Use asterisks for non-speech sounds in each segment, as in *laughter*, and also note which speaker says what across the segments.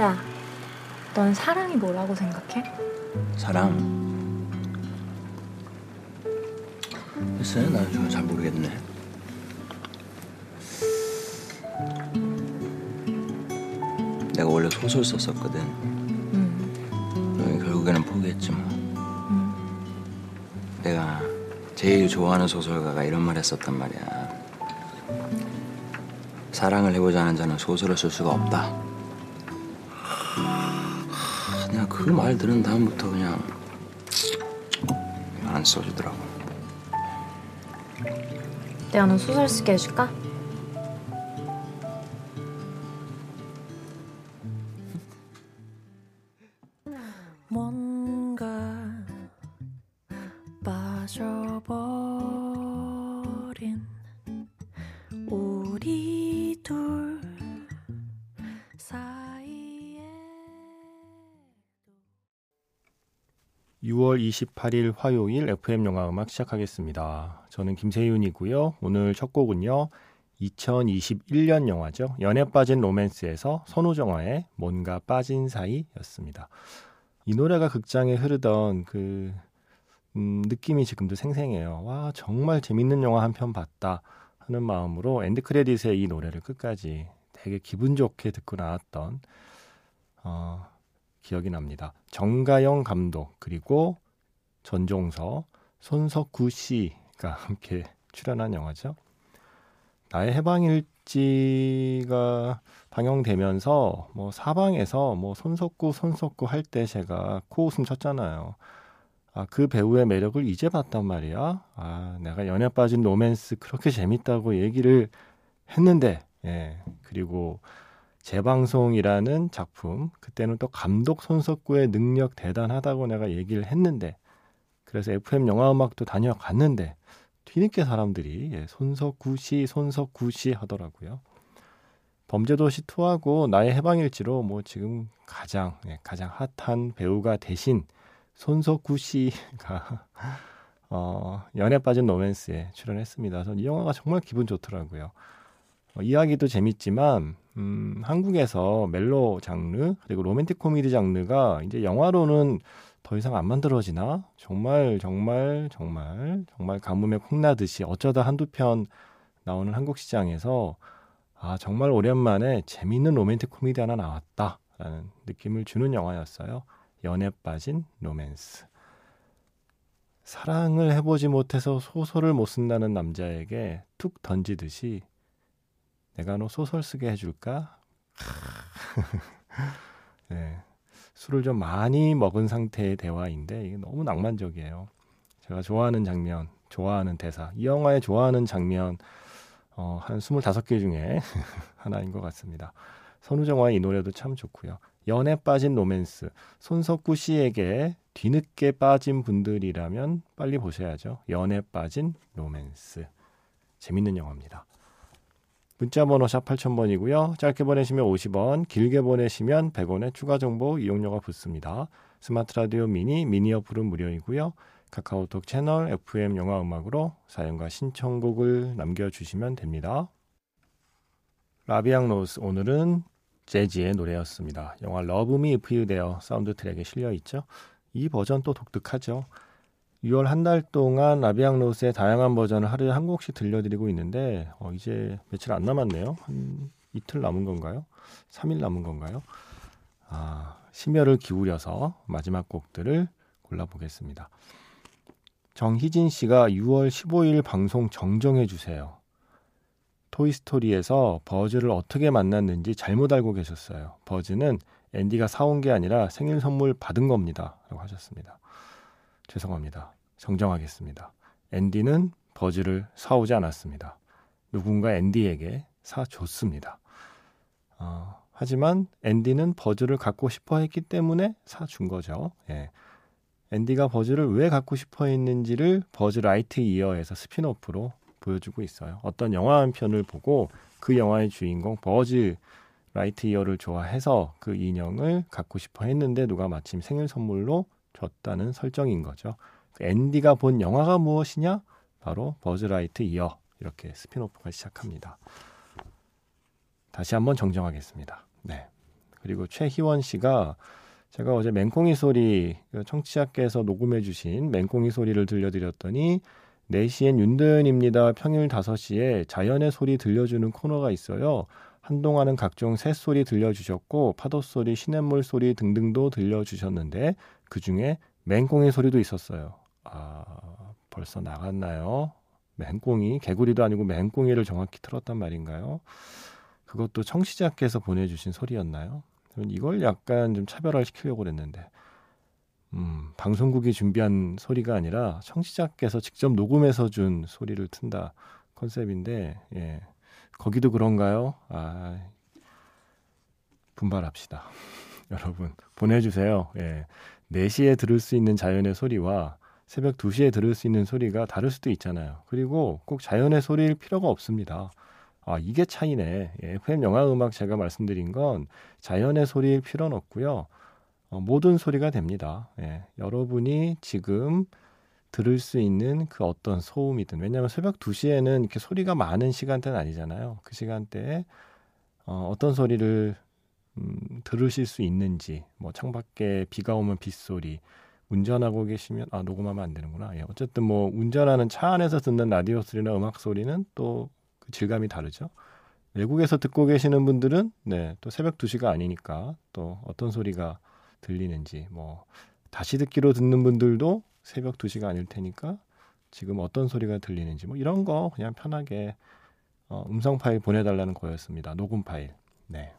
Speaker 1: 야, 넌 사랑이 뭐라고 생각해?
Speaker 2: 사랑. 글쎄, 나는 좀잘 모르겠네. 내가 원래 소설 썼었거든.
Speaker 1: 음,
Speaker 2: 결국에는 포기했지 뭐.
Speaker 1: 음.
Speaker 2: 내가 제일 좋아하는 소설가가 이런 말 했었단 말이야. 사랑을 해보자는 자는 소설을 쓸 수가 없다. 하, 내가 그 말 들은 다음부터 그냥 안 써주더라고.
Speaker 1: 내가 너 소설 쓰게 해줄까?
Speaker 3: 6월 28일 화요일 FM 영화 음악 시작하겠습니다. 저는 김세윤이고요. 오늘 첫 곡은요. 2021년 영화죠. 연애 빠진 로맨스에서 선우정아의 뭔가 빠진 사이였습니다. 이 노래가 극장에 흐르던 그 음, 느낌이 지금도 생생해요. 와 정말 재밌는 영화 한 편 봤다 하는 마음으로 end credit에 이 노래를 끝까지 되게 기분 좋게 듣고 나왔던 어, 기억이 납니다. 정가영 감독 그리고 전종서, 손석구 씨가 함께 출연한 영화죠. 나의 해방일지가 방영되면서 뭐 사방에서 뭐 손석구 손석구 할 때 제가 코웃음 쳤잖아요. 아, 그 배우의 매력을 이제 봤단 말이야. 아, 내가 연애 빠진 로맨스 그렇게 재밌다고 얘기를 했는데, 예. 그리고 재방송이라는 작품, 그때는 또 감독 손석구의 능력 대단하다고 내가 얘기를 했는데, 그래서 FM 영화음악도 다녀갔는데, 뒤늦게 사람들이 예, 손석구 씨, 손석구 씨 하더라고요. 범죄도시 2하고 나의 해방일지로 뭐 지금 가장 예, 가장 핫한 배우가 대신 손석구 씨가 *laughs* 어, 연애 빠진 로맨스에 출연했습니다. 저는 이 영화가 정말 기분 좋더라고요. 어, 이야기도 재밌지만 음, 한국에서 멜로 장르 그리고 로맨틱 코미디 장르가 이제 영화로는 더 이상 안 만들어지나? 정말 정말 정말 정말 가뭄에 콩나듯이 어쩌다 한두 편 나오는 한국 시장에서 아 정말 오랜만에 재미있는 로맨틱 코미디 하나 나왔다라는 느낌을 주는 영화였어요. 연애 빠진 로맨스. 사랑을 해보지 못해서 소설을 못 쓴다는 남자에게 툭 던지듯이 내가 너 소설 쓰게 해줄까? *laughs* 네. 술을 좀 많이 먹은 상태의 대화인데 이게 너무 낭만적이에요. 제가 좋아하는 장면, 좋아하는 대사, 이 영화에 좋아하는 장면 어, 한 25개 중에 *laughs* 하나인 것 같습니다. 선우정화의 이 노래도 참 좋고요. 연애 빠진 로맨스, 손석구 씨에게 뒤늦게 빠진 분들이라면 빨리 보셔야죠. 연애 빠진 로맨스. 재밌는 영화입니다. 문자번호 샵 8000번이고요. 짧게 보내시면 50원, 길게 보내시면 100원의 추가 정보 이용료가 붙습니다. 스마트 라디오 미니, 미니 어플은 무료이고요. 카카오톡 채널 FM 영화 음악으로 사연과 신청곡을 남겨주시면 됩니다. La Vie en rose 오늘은 재즈의 노래였습니다. 영화 Love Me If You Dare 사운드 트랙에 실려 있죠. 이 버전 또 독특하죠. 6월 한 달 동안 라비앙 로스의 다양한 버전을 하루에 한 곡씩 들려드리고 있는데 어, 이제 며칠 안 남았네요. 한 이틀 남은 건가요? 3일 남은 건가요? 아, 심혈을 기울여서 마지막 곡들을 골라보겠습니다. 정희진 씨가 6월 15일 방송 정정해 주세요. 토이스토리에서 버즈를 어떻게 만났는지 잘못 알고 계셨어요. 버즈는 앤디가 사온 게 아니라 생일 선물 받은 겁니다. 라고 하셨습니다. 죄송합니다. 정정하겠습니다. 앤디는 버즈를 사오지 않았습니다. 누군가 앤디에게 사줬습니다. 어, 하지만 앤디는 버즈를 갖고 싶어 했기 때문에 사준 거죠. 예. 앤디가 버즈를 왜 갖고 싶어 했는지를 버즈 라이트이어에서 spin-off로 보여주고 있어요. 어떤 영화 한 편을 보고 그 영화의 주인공 버즈 라이트이어를 좋아해서 그 인형을 갖고 싶어 했는데 누가 마침 생일 선물로 줬다는 설정인 거죠. 그 앤디가 본 영화가 무엇이냐? 바로 버즈 라이트이어 이렇게 spin-off가 시작합니다. 다시 한번 정정하겠습니다. 네. 그리고 최희원 씨가 제가 어제 맹꽁이 소리 그 청취자께서 녹음해 주신 맹꽁이 소리를 들려드렸더니 4시엔 윤도현입니다. 평일 5시에 자연의 소리 들려주는 코너가 있어요. 한동안은 각종 새소리 들려주셨고 파도소리, 시냇물 소리 등등도 들려주셨는데 그중에 맹꽁이 소리도 있었어요. 아 벌써 나갔나요? 맹꽁이 개구리도 아니고 맹꽁이를 정확히 틀었단 말인가요? 그것도 청취자께서 보내주신 소리였나요? 이걸 약간 좀 차별화를 시키려고 그랬는데 음, 방송국이 준비한 소리가 아니라 청취자께서 직접 녹음해서 준 소리를 튼다 컨셉인데 예. 거기도 그런가요? 아 분발합시다. *laughs* 여러분 보내주세요. 예. 4시에 들을 수 있는 자연의 소리와 새벽 2시에 들을 수 있는 소리가 다를 수도 있잖아요. 그리고 꼭 자연의 소리일 필요가 없습니다. 아, 이게 차이네. 예, FM 영화 음악 제가 말씀드린 건 자연의 소리일 필요는 없고요. 어, 모든 소리가 됩니다. 예, 여러분이 지금 들을 수 있는 그 어떤 소음이든 왜냐하면 새벽 2시에는 이렇게 소리가 많은 시간대는 아니잖아요. 그 시간대에 어, 어떤 소리를 음, 들으실 수 있는지 뭐 창밖에 비가 오면 빗소리 운전하고 계시면 아 녹음하면 안 되는구나. 예, 어쨌든 뭐 운전하는 차 안에서 듣는 라디오 소리나 음악 소리는 또 그 질감이 다르죠. 외국에서 듣고 계시는 분들은 네, 또 새벽 2시가 아니니까 또 어떤 소리가 들리는지 뭐 다시 듣기로 듣는 분들도 새벽 2시가 아닐 테니까 지금 어떤 소리가 들리는지 뭐 이런 거 그냥 편하게 어, 음성 파일 보내달라는 거였습니다. 녹음 파일. 네.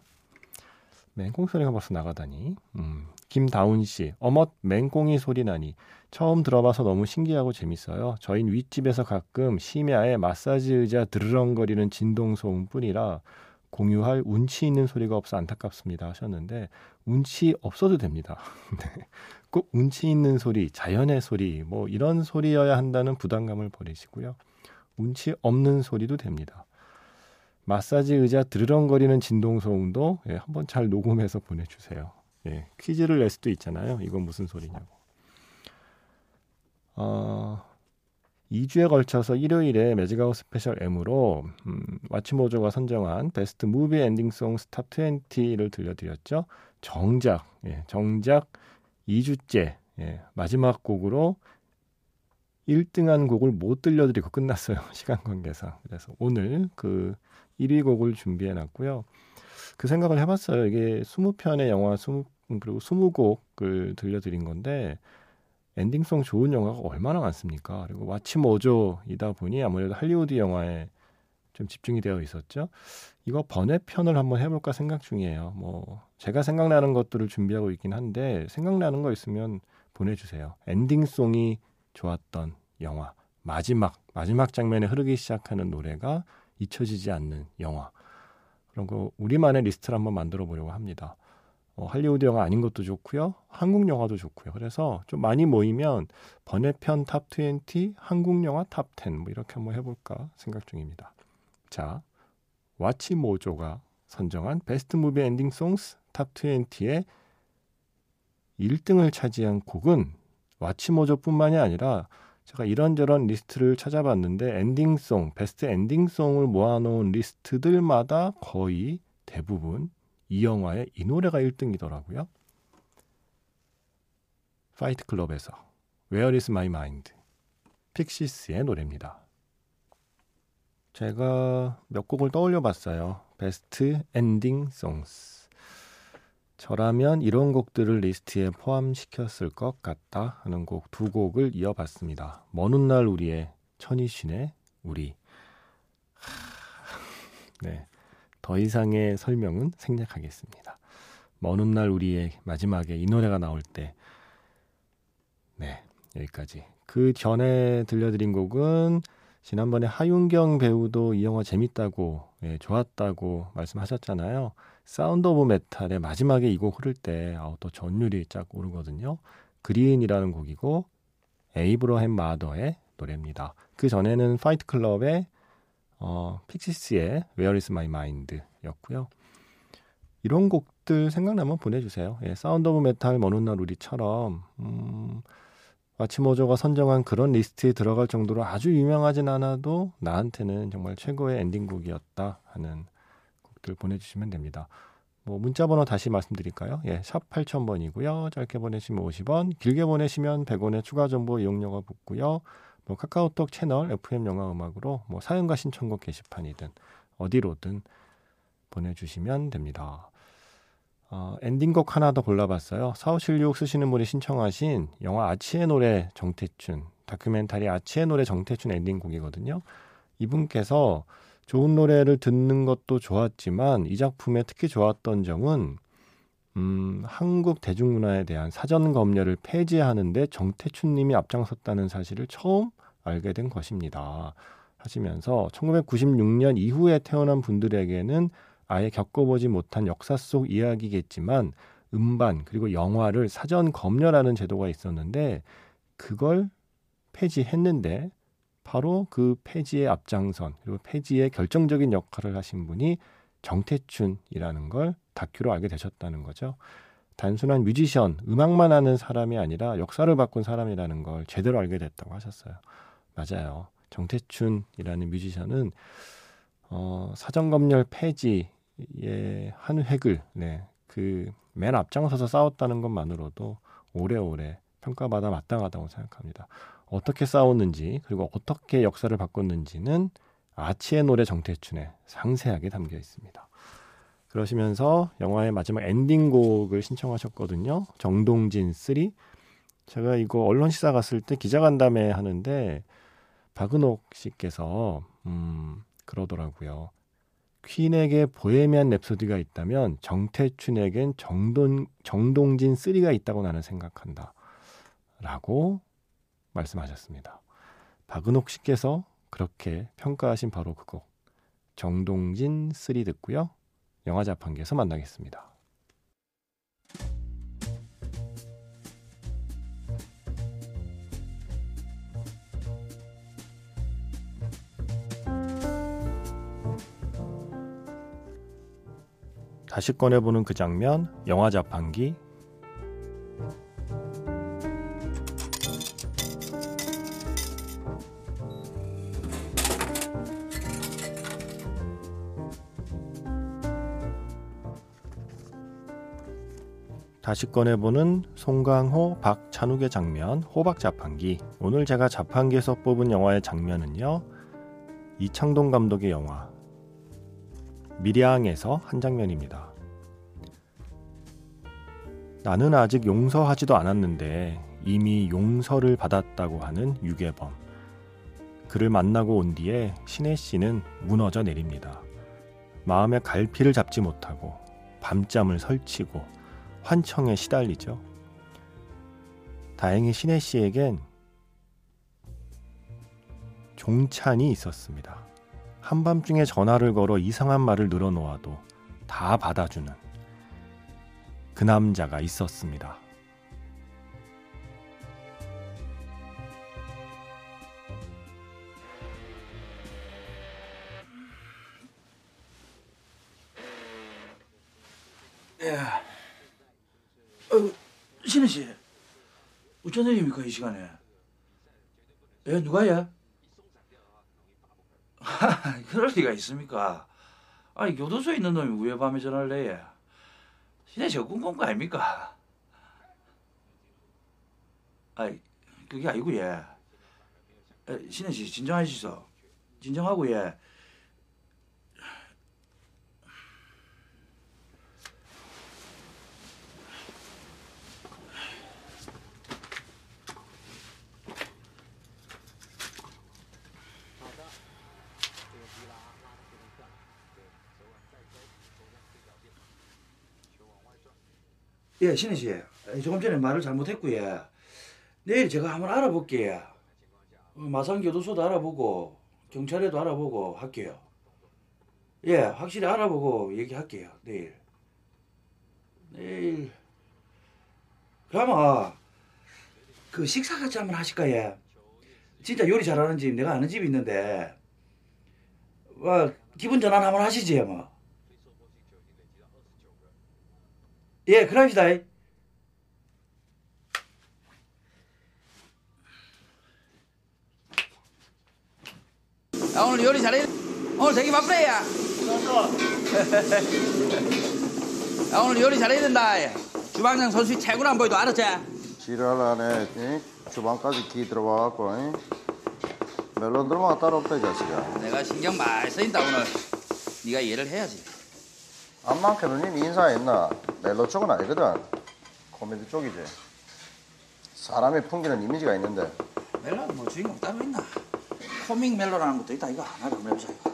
Speaker 3: 맹꽁 소리가 벌써 나가다니. 음. 김다운 씨, 어멋 맹꽁이 소리 나니 처음 들어봐서 너무 신기하고 재밌어요. 저희 윗집에서 가끔 심야에 마사지 의자 드르렁거리는 진동 소음뿐이라 공유할 운치 있는 소리가 없어 안타깝습니다 하셨는데 운치 없어도 됩니다. *laughs* 네. 꼭 운치 있는 소리, 자연의 소리 뭐 이런 소리여야 한다는 부담감을 버리시고요. 운치 없는 소리도 됩니다. 마사지 의자 드르렁거리는 진동 소음도 예, 한번 잘 녹음해서 보내주세요. 예, 퀴즈를 낼 수도 있잖아요. 이건 무슨 소리냐고. 어, 2주에 걸쳐서 일요일에 매직아웃 스페셜 M으로 음, WatchMojo가 선정한 Best Movie Ending Songs Top 20를 들려드렸죠. 정작 예, 정작 2주째 예, 마지막 곡으로 1등한 곡을 못 들려드리고 끝났어요. *laughs* 시간 관계상. 그래서 오늘 그 1위 곡을 준비해 놨고요. 그 생각을 해봤어요. 이게 20편의 영화 20, 그리고 20곡을 들려드린 건데 엔딩송 좋은 영화가 얼마나 많습니까? 그리고 와치 모조이다 보니 아무래도 할리우드 영화에 좀 집중이 되어 있었죠. 이거 번외편을 한번 해볼까 생각 중이에요. 뭐 제가 생각나는 것들을 준비하고 있긴 한데 생각나는 거 있으면 보내주세요. ending song이 좋았던 영화 마지막 마지막 장면에 흐르기 시작하는 노래가 잊혀지지 않는 영화 그런 거 우리만의 리스트를 한번 만들어 보려고 합니다. 어, 할리우드 영화 아닌 것도 좋고요. 한국 영화도 좋고요. 그래서 좀 많이 모이면 번외편 top 20, 한국 영화 top 10, 뭐 이렇게 한번 해볼까 생각 중입니다. 자, WatchMojo가 선정한 Best Movie Ending Songs Top 20의 1등을 차지한 곡은 WatchMojo뿐만이 아니라 제가 이런저런 리스트를 찾아봤는데 엔딩송, 베스트 엔딩송을 모아놓은 리스트들마다 거의 대부분 이 영화의 이 노래가 1등이더라고요. 파이트 클럽에서 Where is my mind? 픽시스의 노래입니다. 제가 몇 곡을 떠올려 봤어요. Best ending songs. 저라면 이런 곡들을 리스트에 포함시켰을 것 같다 하는 곡 두 곡을 이어봤습니다. 먼 훗날 우리의 천이쉰의 우리. 네. 더 이상의 설명은 생략하겠습니다. 먼 훗날 우리의 마지막에 이 노래가 나올 때, 네, 여기까지. 그 전에 들려드린 곡은 지난번에 하윤경 배우도 이 영화 재밌다고, 예, 좋았다고 말씀하셨잖아요. 사운드 오브 메탈의 마지막에 이 곡 흐를 때, 아, 또 전율이 쫙 오르거든요. 그린이라는 곡이고, 에이브러햄 마더의 노래입니다. 그 전에는 파이트 클럽의 어, 픽시스의 Where is my mind 였고요. 이런 곡들 생각나면 보내주세요. 예, 사운드 오브 메탈 먼 훗날 우리처럼 음, WatchMojo가 선정한 그런 리스트에 들어갈 정도로 아주 유명하진 않아도 나한테는 정말 최고의 엔딩곡이었다 하는 곡들 보내주시면 됩니다. 뭐 문자 번호 다시 말씀드릴까요? 예, 샵 8000번이고요. 짧게 보내시면 50원, 길게 보내시면 100원의 추가 정보 이용료가 붙고요. 뭐 카카오톡 채널 FM 영화 음악으로 뭐 사연과 신청곡 게시판이든 어디로든 보내주시면 됩니다. 어, 엔딩곡 하나 더 골라봤어요. 4576 쓰시는 분이 신청하신 영화 아치의 노래 정태춘 다큐멘터리 아치의 노래 정태춘 엔딩곡이거든요. 이분께서 좋은 노래를 듣는 것도 좋았지만 이 작품에 특히 좋았던 점은 음, 한국 대중문화에 대한 사전 검열을 폐지하는데 정태춘 님이 앞장섰다는 사실을 처음 알게 된 것입니다. 하시면서 1996년 이후에 태어난 분들에게는 아예 겪어보지 못한 역사 속 이야기겠지만 음반 그리고 영화를 사전 검열하는 제도가 있었는데 그걸 폐지했는데 바로 그 폐지의 앞장선 그리고 폐지의 결정적인 역할을 하신 분이 정태춘이라는 걸 다큐로 알게 되셨다는 거죠. 단순한 뮤지션, 음악만 하는 사람이 아니라 역사를 바꾼 사람이라는 걸 제대로 알게 됐다고 하셨어요. 맞아요. 정태춘이라는 뮤지션은 어, 사전검열 폐지 의한 획을 네, 그 맨 앞장서서 싸웠다는 것만으로도 오래오래 평가받아 마땅하다고 생각합니다. 어떻게 싸웠는지 그리고 어떻게 역사를 바꿨는지는 아치의 노래 정태춘에 상세하게 담겨 있습니다. 그러시면서 영화의 마지막 엔딩곡을 신청하셨거든요. 정동진 3. 제가 이거 언론 시사 갔을 때 기자간담회 하는데 박은옥 씨께서 음, 그러더라고요. 퀸에게 보헤미안 랩소디가 있다면 정태춘에겐 정동, 정동진 3가 있다고 나는 생각한다. 라고 말씀하셨습니다. 박은옥 씨께서 그렇게 평가하신 바로 그 곡. 정동진 3 듣고요. 영화 자판기에서 만나겠습니다. 다시 꺼내보는 그 장면, 영화 자판기. 다시 꺼내보는 송강호, 박찬욱의 장면, 호박 자판기. 오늘 제가 자판기에서 뽑은 영화의 장면은요, 이창동 감독의 영화, 미량에서 한 장면입니다. 나는 아직 용서하지도 않았는데 이미 용서를 받았다고 하는 유괴범. 그를 만나고 온 뒤에 신혜 씨는 무너져 내립니다. 마음의 갈피를 잡지 못하고 밤잠을 설치고 환청에 시달리죠. 다행히 신혜 씨에겐 종찬이 있었습니다. 한밤중에 전화를 걸어 이상한 말을 늘어놓아도 다 받아주는 그 남자가 있었습니다.
Speaker 4: 예. 어, 신혜 씨. 어쩐 일입니까, 이 시간에? 예, 누가야? 하, *laughs* 그럴 리가 있습니까? 아니, 교도소에 있는 놈이 왜 밤에 전화를 해? 신혜 씨가 꿈꾼 거 아닙니까? 아이, 그게 아니고, 예. 에, 신혜 씨, 진정하시소. 진정하고, 예. 예, 신혜 씨. 에, 조금 전에 말을 잘못했고, 예. 내일 제가 한번 알아볼게요. 어, 마산교도소도 알아보고, 경찰에도 알아보고 할게요. 예, 확실히 알아보고 얘기할게요, 내일. 내일. 그러면, 그 식사 같이 한번 하실까, 예? 진짜 요리 잘하는 집, 내가 아는 집이 있는데, 와, 기분 전환 한번 하시지, 뭐. 예, 그럽시다.
Speaker 5: 아, 오늘 요리 잘해. 오늘 되게 바쁘네, 야. *laughs* 야 오늘 요리 잘해야 된다. 주방장 선수 최고로 안 보여도 알았지?
Speaker 6: 지랄하네. 응? 주방까지 기 들어와갖고. 응? 멜론 들어가 따로 없다 이 자식아.
Speaker 5: 내가 신경 많이 쓰인다 오늘. 네가 이해를 해야지.
Speaker 6: 안 많게는 니 인사했나? 멜로 쪽은 아니거든. 코미디 쪽이지. 사람이 풍기는 이미지가 있는데
Speaker 5: 멜로는 뭐 주인공 따로 있나? 코믹 멜로라는 것도 있다 이거. 나도 한번 해보자 이거.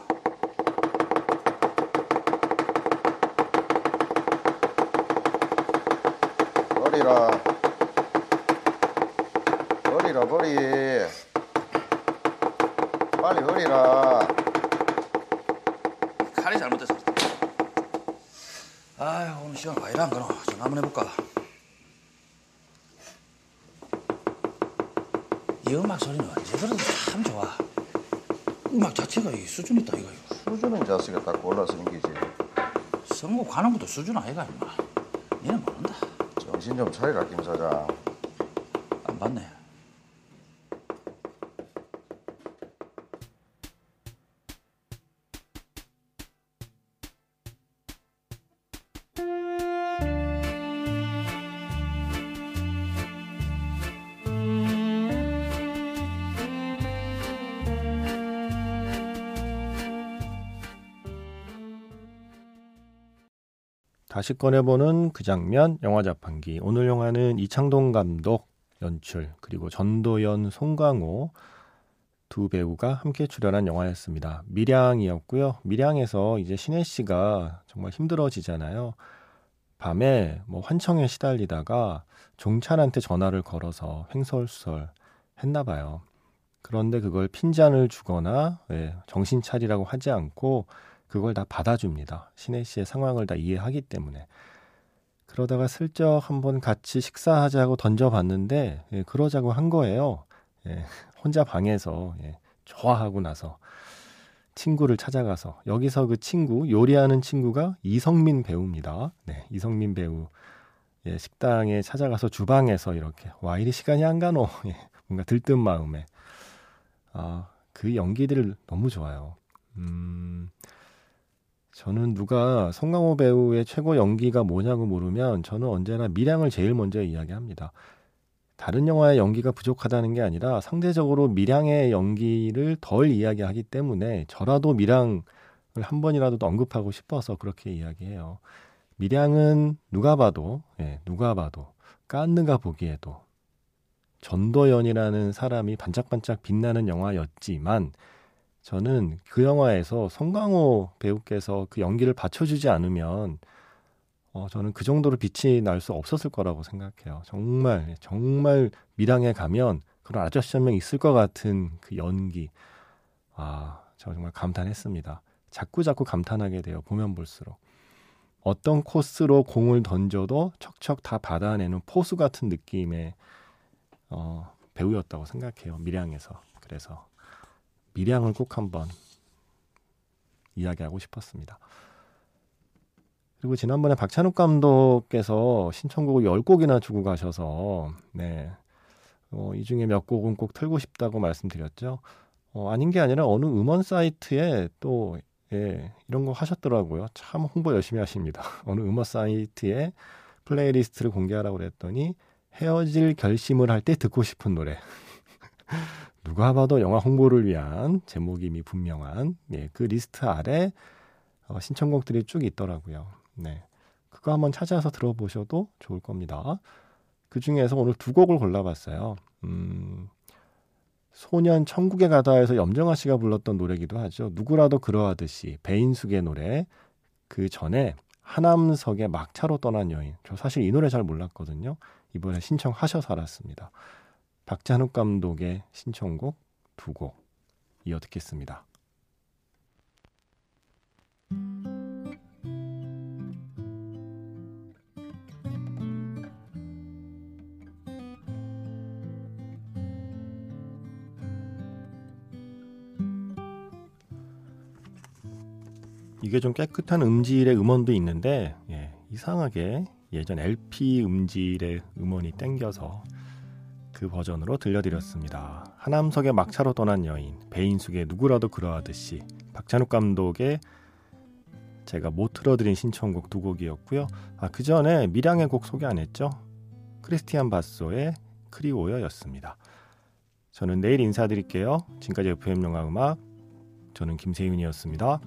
Speaker 6: 버리라. 버리라 버리. 빨리 버리라.
Speaker 5: 칼이 잘못돼서. 아휴 오늘 시간 과일 안 가노. 전화 한번 해볼까? 이 음악 소리는 언제 들어도 참 좋아. 음악 자체가 이 수준 있다 이거. 이거.
Speaker 6: 수준은 자식이 딱 골라서 생기지.
Speaker 5: 선곡 하는 것도 수준 아이가 임마. 니는 모른다.
Speaker 6: 정신 좀 차리라 김 사장.
Speaker 5: 안 봤네.
Speaker 3: 다시 꺼내보는 그 장면 영화 자판기 오늘 영화는 이창동 감독 연출 그리고 전도연 송강호 두 배우가 함께 출연한 영화였습니다. 밀양이었고요. 밀양에서 이제 신혜 씨가 정말 힘들어지잖아요. 밤에 뭐 환청에 시달리다가 종찬한테 전화를 걸어서 횡설수설 했나 봐요. 그런데 그걸 핀잔을 주거나 예, 정신 차리라고 하지 않고 그걸 다 받아줍니다. 신혜 씨의 상황을 다 이해하기 때문에. 그러다가 슬쩍 한번 같이 식사하자고 던져봤는데, 예, 그러자고 한 거예요. 예, 혼자 방에서 예, 좋아하고 나서 친구를 찾아가서 여기서 그 친구 요리하는 친구가 이성민 배우입니다. 네, 이성민 배우 예, 식당에 찾아가서 주방에서 이렇게 와 이리 시간이 안 가노 예, 뭔가 들뜬 마음에 아, 그 연기들 너무 좋아요. 음, 저는 누가 송강호 배우의 최고 연기가 뭐냐고 물으면 저는 언제나 미량을 제일 먼저 이야기합니다. 다른 영화의 연기가 부족하다는 게 아니라 상대적으로 미량의 연기를 덜 이야기하기 때문에 저라도 미량을 한 번이라도 더 언급하고 싶어서 그렇게 이야기해요. 미량은 누가 봐도, 예, 누가 봐도, 깐느가 보기에도 전도연이라는 사람이 반짝반짝 빛나는 영화였지만 저는 그 영화에서 송강호 배우께서 그 연기를 받쳐주지 않으면 어, 저는 그 정도로 빛이 날 수 없었을 거라고 생각해요. 정말 정말 미랑에 가면 그런 아저씨 한 명 있을 것 같은 그 연기. 아, 저 정말 감탄했습니다. 자꾸 자꾸 감탄하게 돼요. 보면 볼수록. 어떤 코스로 공을 던져도 척척 다 받아내는 포수 같은 느낌의 어, 배우였다고 생각해요. 미량에서. 그래서 미량을 꼭 한번 이야기하고 싶었습니다. 그리고 지난번에 박찬욱 감독께서 신청곡을 10곡이나 주고 가셔서 네. 어, 이 중에 몇 곡은 꼭 틀고 싶다고 말씀드렸죠. 어, 아닌 게 아니라 어느 음원 사이트에 또 예, 이런 거 하셨더라고요. 참 홍보 열심히 하십니다. *laughs* 어느 음원 사이트에 플레이리스트를 공개하라고 그랬더니 헤어질 결심을 할 때 듣고 싶은 노래. 누가 봐도 영화 홍보를 위한 제목이 이미 분명한 예, 그 리스트 아래 어, 신청곡들이 쭉 있더라고요. 네. 그거 한번 찾아서 들어보셔도 좋을 겁니다. 그 중에서 오늘 두 곡을 골라봤어요. 음, 소년 천국에 가다에서 염정아 씨가 불렀던 노래기도 하죠. 누구라도 그러하듯이 배인숙의 노래. 그 전에 하남석의 막차로 떠난 여인. 저 사실 이 노래 잘 몰랐거든요. 이번에 신청하셔서 알았습니다. 박찬욱 감독의 신청곡 두 곡 이어 듣겠습니다. 이게 좀 깨끗한 음질의 음원도 있는데 예, 이상하게 예전 LP 음질의 음원이 땡겨서 그 버전으로 들려드렸습니다. 하남석의 막차로 떠난 여인, 배인숙의 누구라도 그러하듯이 박찬욱 감독의 제가 못 틀어드린 신청곡 두 곡이었고요. 아, 그 전에 미량의 곡 소개 안 했죠? 크리스티안 바소의 크리오여였습니다. 저는 내일 인사드릴게요. 지금까지 FM 영화 음악 저는 김세윤이었습니다.